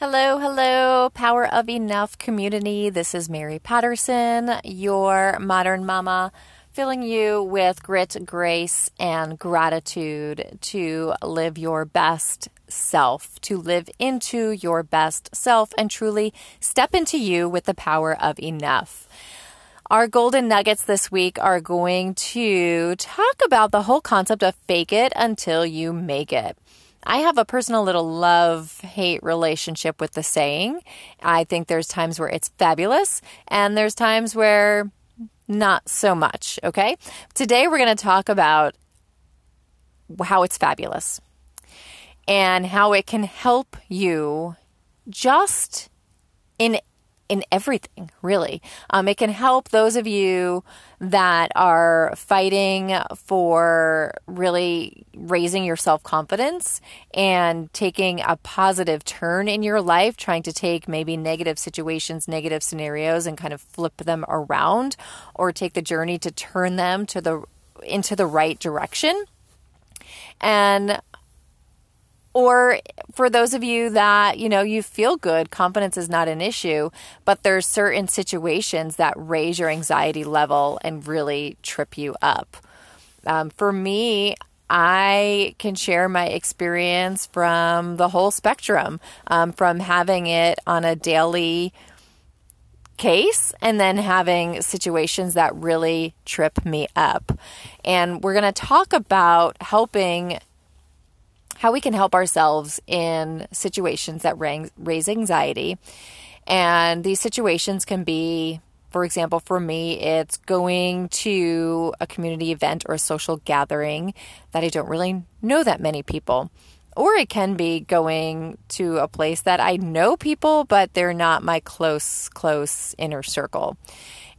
Hello, hello, Power of Enough community. This is Mary Patterson, your modern mama, filling you with grit, grace, and gratitude to live your best self, to live into your best self, and truly step into you with the power of enough. Our golden nuggets this week are going to talk about the whole concept of fake it until you make it. I have a personal little love hate relationship with the saying. I think there's times where it's fabulous, and there's times where not so much. Okay. Today we're going to talk about how it's fabulous and how it can help you just in in everything, really. Um, it can help those of you that are fighting for really raising your self confidence and taking a positive turn in your life, trying to take maybe negative situations, negative scenarios, and kind of flip them around, or take the journey to turn them to the into the right direction. And or for those of you that, you know, you feel good, confidence is not an issue, but there's certain situations that raise your anxiety level and really trip you up. Um, for me, I can share my experience from the whole spectrum, um, from having it on a daily case and then having situations that really trip me up. And we're going to talk about helping how we can help ourselves in situations that raise anxiety. And these situations can be, for example, for me, it's going to a community event or a social gathering that I don't really know that many people. Or it can be going to a place that I know people, but they're not my close, close inner circle.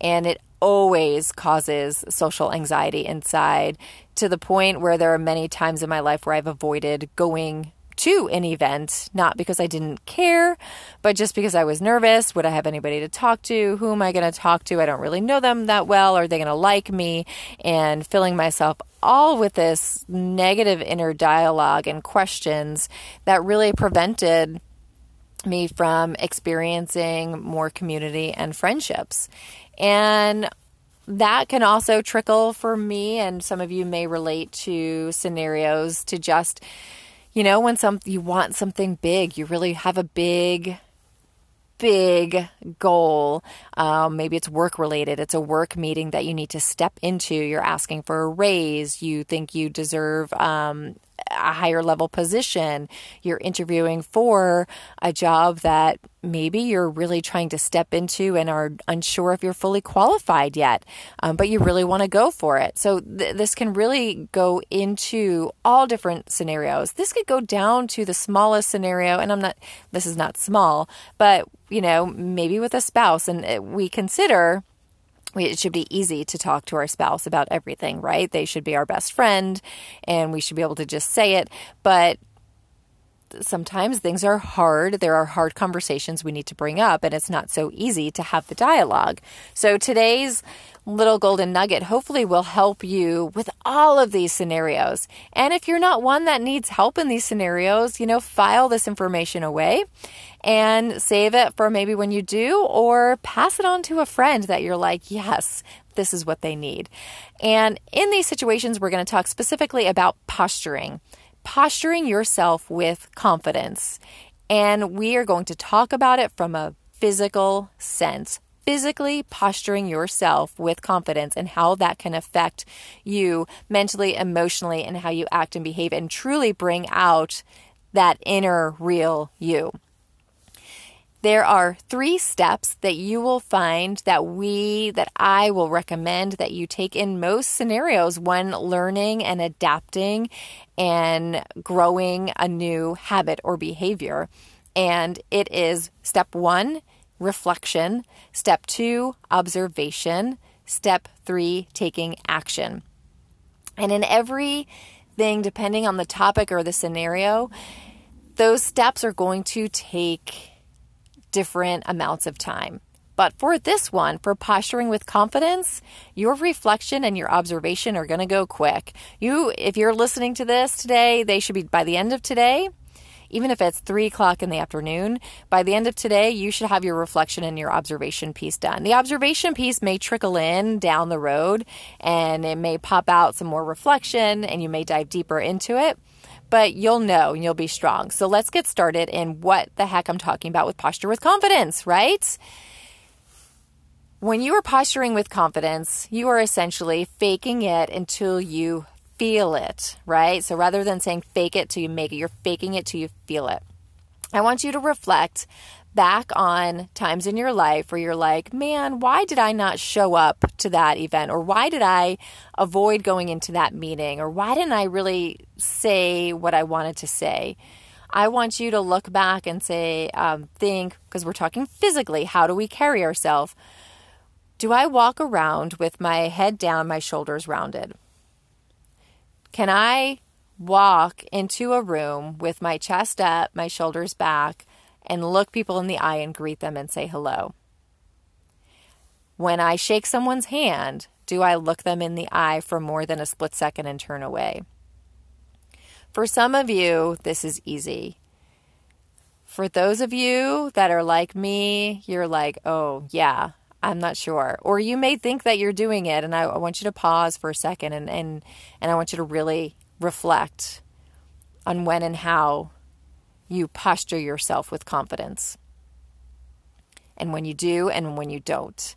And it always causes social anxiety inside to the point where there are many times in my life where I've avoided going to an event, not because I didn't care, but just because I was nervous. Would I have anybody to talk to? Who am I going to talk to? I don't really know them that well. Are they going to like me? And filling myself all with this negative inner dialogue and questions that really prevented me from experiencing more community and friendships. And that can also trickle for me, and some of you may relate to scenarios to just, you know, when some you want something big, you really have a big big goal. Um, maybe it's work related. It's a work meeting that you need to step into. You're asking for a raise. You think you deserve um, a higher level position. You're interviewing for a job that maybe you're really trying to step into and are unsure if you're fully qualified yet, um, but you really want to go for it. So th- this can really go into all different scenarios. This could go down to the smallest scenario, and I'm not, this is not small, but you know, maybe with a spouse, and uh, we consider it should be easy to talk to our spouse about everything, right? They should be our best friend and we should be able to just say it. But sometimes things are hard. There are hard conversations we need to bring up, and it's not so easy to have the dialogue. So today's little golden nugget hopefully will help you with all of these scenarios. And if you're not one that needs help in these scenarios, you know, file this information away and save it for maybe when you do, or pass it on to a friend that you're like, yes, this is what they need. And in these situations, we're going to talk specifically about posturing, posturing yourself with confidence. And we are going to talk about it from a physical sense physically posturing yourself with confidence and how that can affect you mentally, emotionally, and how you act and behave and truly bring out that inner real you. There are three steps that you will find that we, that I will recommend that you take in most scenarios when learning and adapting and growing a new habit or behavior. And it is step one, reflection, step two, observation, step three, taking action. And in everything, depending on the topic or the scenario, those steps are going to take different amounts of time. But for this one, for posturing with confidence, your reflection and your observation are going to go quick. You if you're listening to this today, they should be by the end of today, even if it's three o'clock in the afternoon, by the end of today, you should have your reflection and your observation piece done. The observation piece may trickle in down the road and it may pop out some more reflection and you may dive deeper into it but you'll know and you'll be strong. So let's get started in what the heck I'm talking about with posture with confidence, right? When you are posturing with confidence, you are essentially faking it until you feel it, right? So rather than saying fake it till you make it, you're faking it till you feel it. I want you to reflect back on times in your life where you're like, man, why did I not show up to that event? Or why did I avoid going into that meeting? Or why didn't I really say what I wanted to say? I want you to look back and say, um, think, because we're talking physically, how do we carry ourselves? Do I walk around with my head down, my shoulders rounded? Can I walk into a room with my chest up, my shoulders back, and look people in the eye and greet them and say hello. When I shake someone's hand, do I look them in the eye for more than a split second and turn away? For some of you, this is easy. For those of you that are like me, you're like, oh, yeah, I'm not sure. Or you may think that you're doing it, and I, I want you to pause for a second and, and, and I want you to really reflect on when and how you posture yourself with confidence. And when you do, and when you don't.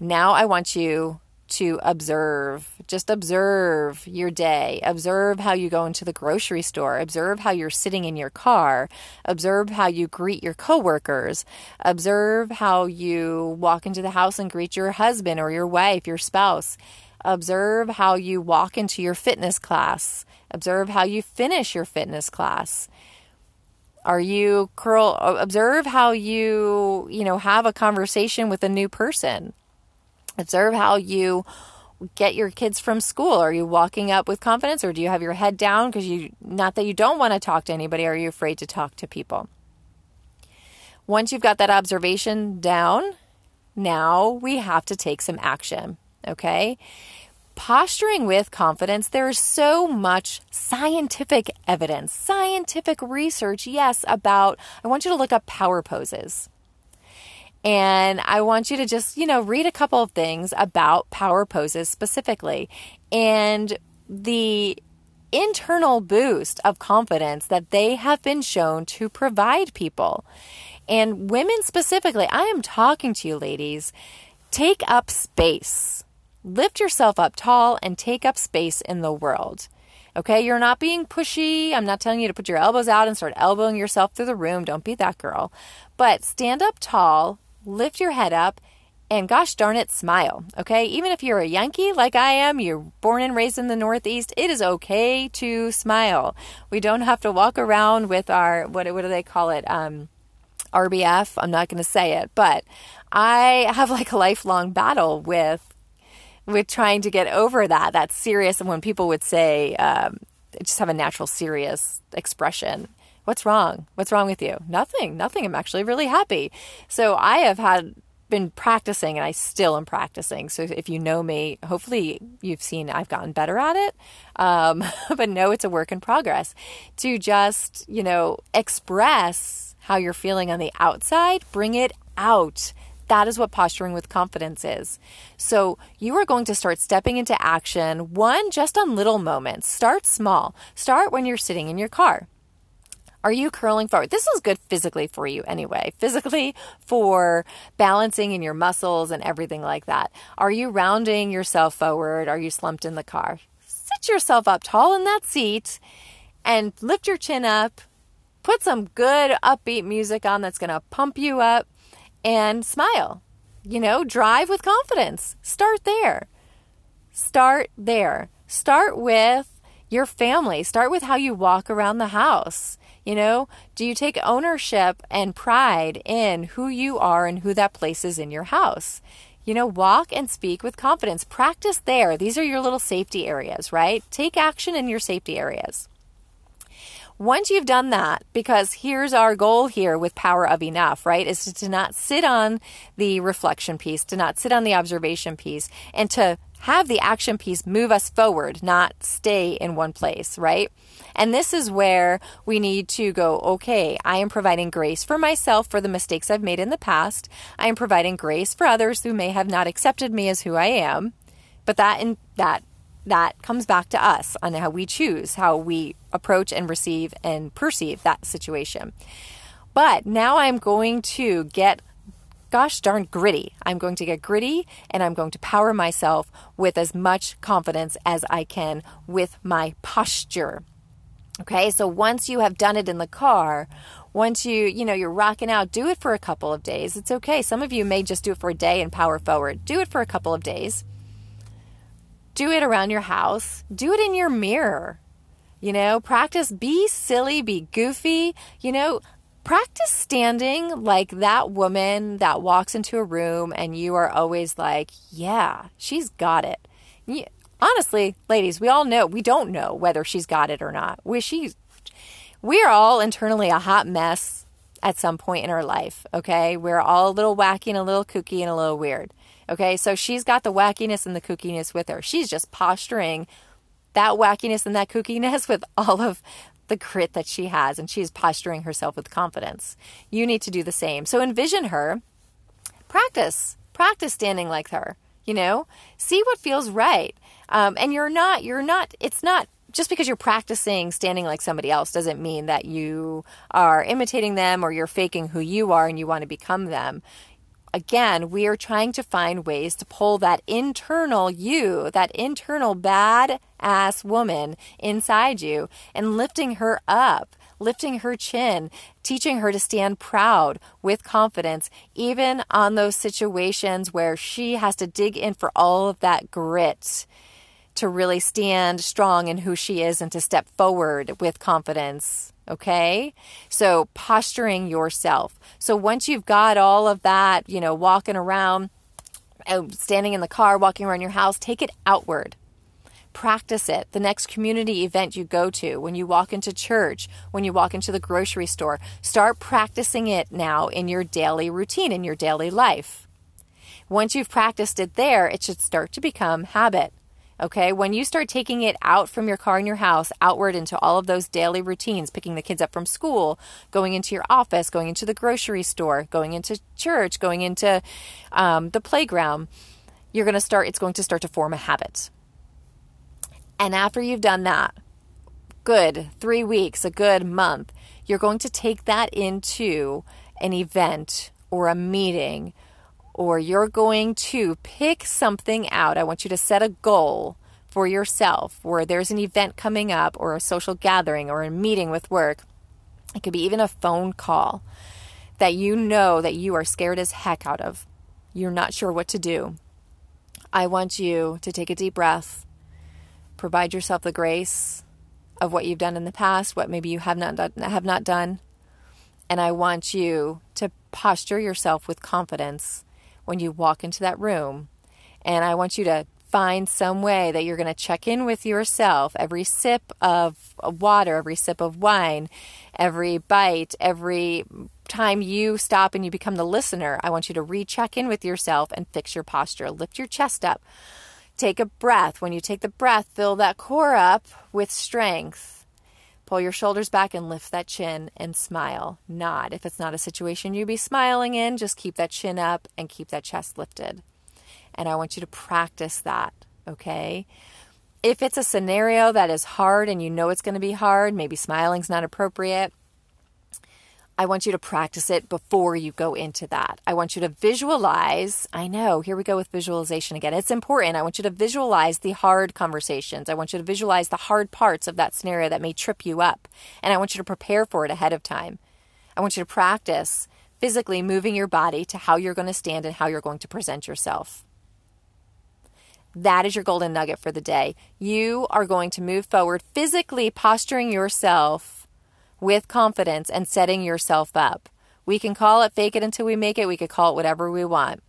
Now I want you to observe, just observe your day. Observe how you go into the grocery store. Observe how you're sitting in your car. Observe how you greet your coworkers. Observe how you walk into the house and greet your husband or your wife, your spouse. Observe how you walk into your fitness class. Observe how you finish your fitness class. Are you curl observe how you, you know, have a conversation with a new person. Observe how you get your kids from school. Are you walking up with confidence or do you have your head down because you not that you don't want to talk to anybody, are you afraid to talk to people? Once you've got that observation down, now we have to take some action, okay? posturing with confidence, there is so much scientific evidence, scientific research, yes, about. I want you to look up power poses. And I want you to just, you know, read a couple of things about power poses specifically and the internal boost of confidence that they have been shown to provide people. And women specifically, I am talking to you, ladies. Take up space lift yourself up tall and take up space in the world. Okay, you're not being pushy. I'm not telling you to put your elbows out and start elbowing yourself through the room. Don't be that girl. But stand up tall, lift your head up, and gosh darn it, smile. Okay, even if you're a Yankee like I am, you're born and raised in the Northeast, it is okay to smile. We don't have to walk around with our, what, what do they call it? Um, RBF. I'm not going to say it, but I have like a lifelong battle with with trying to get over that. That's serious. And when people would say, um, just have a natural serious expression. What's wrong? What's wrong with you? Nothing, nothing. I'm actually really happy. So I have had been practicing and I still am practicing. So if you know me, hopefully you've seen I've gotten better at it. Um, but no, it's a work in progress to just, you know, express how you're feeling on the outside, bring it out that is what posturing with confidence is. So you are going to start stepping into action, one, just on little moments. Start small. Start when you're sitting in your car. Are you curling forward? This is good physically for you anyway. Physically for balancing in your muscles and everything like that. Are you rounding yourself forward? Are you slumped in the car? Sit yourself up tall in that seat and lift your chin up. Put some good upbeat music on that's going to pump you up and smile. You know, drive with confidence. Start there. Start there. Start with your family. Start with how you walk around the house. You know, do you take ownership and pride in who you are and who that place is in your house? You know, walk and speak with confidence. Practice there. These are your little safety areas, right? Take action in your safety areas. Once you've done that, because here's our goal here with Power of Enough, right, is to not sit on the reflection piece, to not sit on the observation piece, and to have the action piece move us forward, not stay in one place, right? And this is where we need to go, okay, I am providing grace for myself for the mistakes I've made in the past. I am providing grace for others who may have not accepted me as who I am. But that in that that comes back to us on how we choose, how we approach and receive and perceive that situation. But now I'm going to get gosh darn gritty. I'm going to get gritty and I'm going to power myself with as much confidence as I can with my posture. Okay, so once you have done it in the car, once you, you know, you're rocking out, do it for a couple of days. It's okay. Some of you may just do it for a day and power forward. Do it for a couple of days. Do it around your house. Do it in your mirror. You know, practice, be silly, be goofy. You know, practice standing like that woman that walks into a room and you are always like, yeah, she's got it. You, honestly, ladies, we all know, we don't know whether she's got it or not. We, she's, we are all internally a hot mess at some point in our life, okay? We're all a little wacky and a little kooky and a little weird, okay? So she's got the wackiness and the kookiness with her. She's just posturing that wackiness and that kookiness with all of the grit that she has and she's posturing herself with confidence. You need to do the same. So envision her, practice, practice standing like her, you know, see what feels right. Um, and you're not, you're not, it's not just because you're practicing standing like somebody else doesn't mean that you are imitating them or you're faking who you are and you want to become them again, we are trying to find ways to pull that internal you, that internal bad ass woman inside you, and lifting her up, lifting her chin, teaching her to stand proud with confidence, even on those situations where she has to dig in for all of that grit to really stand strong in who she is and to step forward with confidence. Okay. So posturing yourself. So once you've got all of that, you know, walking around, oh, standing in the car, walking around your house, take it outward. Practice it. The next community event you go to, when you walk into church, when you walk into the grocery store, start practicing it now in your daily routine, in your daily life. Once you've practiced it there, it should start to become habit. Okay, when you start taking it out from your car and your house, outward into all of those daily routines, picking the kids up from school, going into your office, going into the grocery store, going into church, going into um, the playground, you're going to start, it's going to start to form a habit. And after you've done that, good three weeks, a good month, you're going to take that into an event or a meeting or you're going to pick something out. I want you to set a goal for yourself where there's an event coming up or a social gathering or a meeting with work. It could be even a phone call that you know that you are scared as heck out of. You're not sure what to do. I want you to take a deep breath, provide yourself the grace of what you've done in the past, what maybe you have not done, have not done, and I want you to posture yourself with confidence when you walk into that room. And I want you to find some way that you're going to check in with yourself every sip of water, every sip of wine, every bite, every time you stop and you become the listener. I want you to recheck in with yourself and fix your posture. Lift your chest up. Take a breath. When you take the breath, fill that core up with strength. Pull your shoulders back and lift that chin and smile. Nod. If it's not a situation you'd be smiling in, just keep that chin up and keep that chest lifted. And I want you to practice that, okay? If it's a scenario that is hard and you know it's going to be hard, maybe smiling's not appropriate, I want you to practice it before you go into that. I want you to visualize. I know, here we go with visualization again. It's important. I want you to visualize the hard conversations. I want you to visualize the hard parts of that scenario that may trip you up. And I want you to prepare for it ahead of time. I want you to practice physically moving your body to how you're going to stand and how you're going to present yourself. That is your golden nugget for the day. You are going to move forward physically posturing yourself with confidence and setting yourself up. We can call it fake it until we make it. We could call it whatever we want.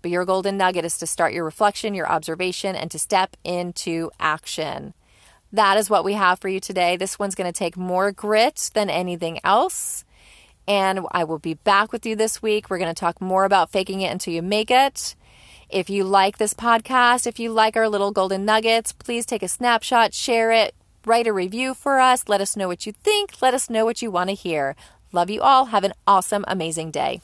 But your golden nugget is to start your reflection, your observation, and to step into action. That is what we have for you today. This one's going to take more grit than anything else. And I will be back with you this week. We're going to talk more about faking it until you make it. If you like this podcast, if you like our little golden nuggets, please take a snapshot, share it, write a review for us. Let us know what you think. Let us know what you want to hear. Love you all. Have an awesome, amazing day.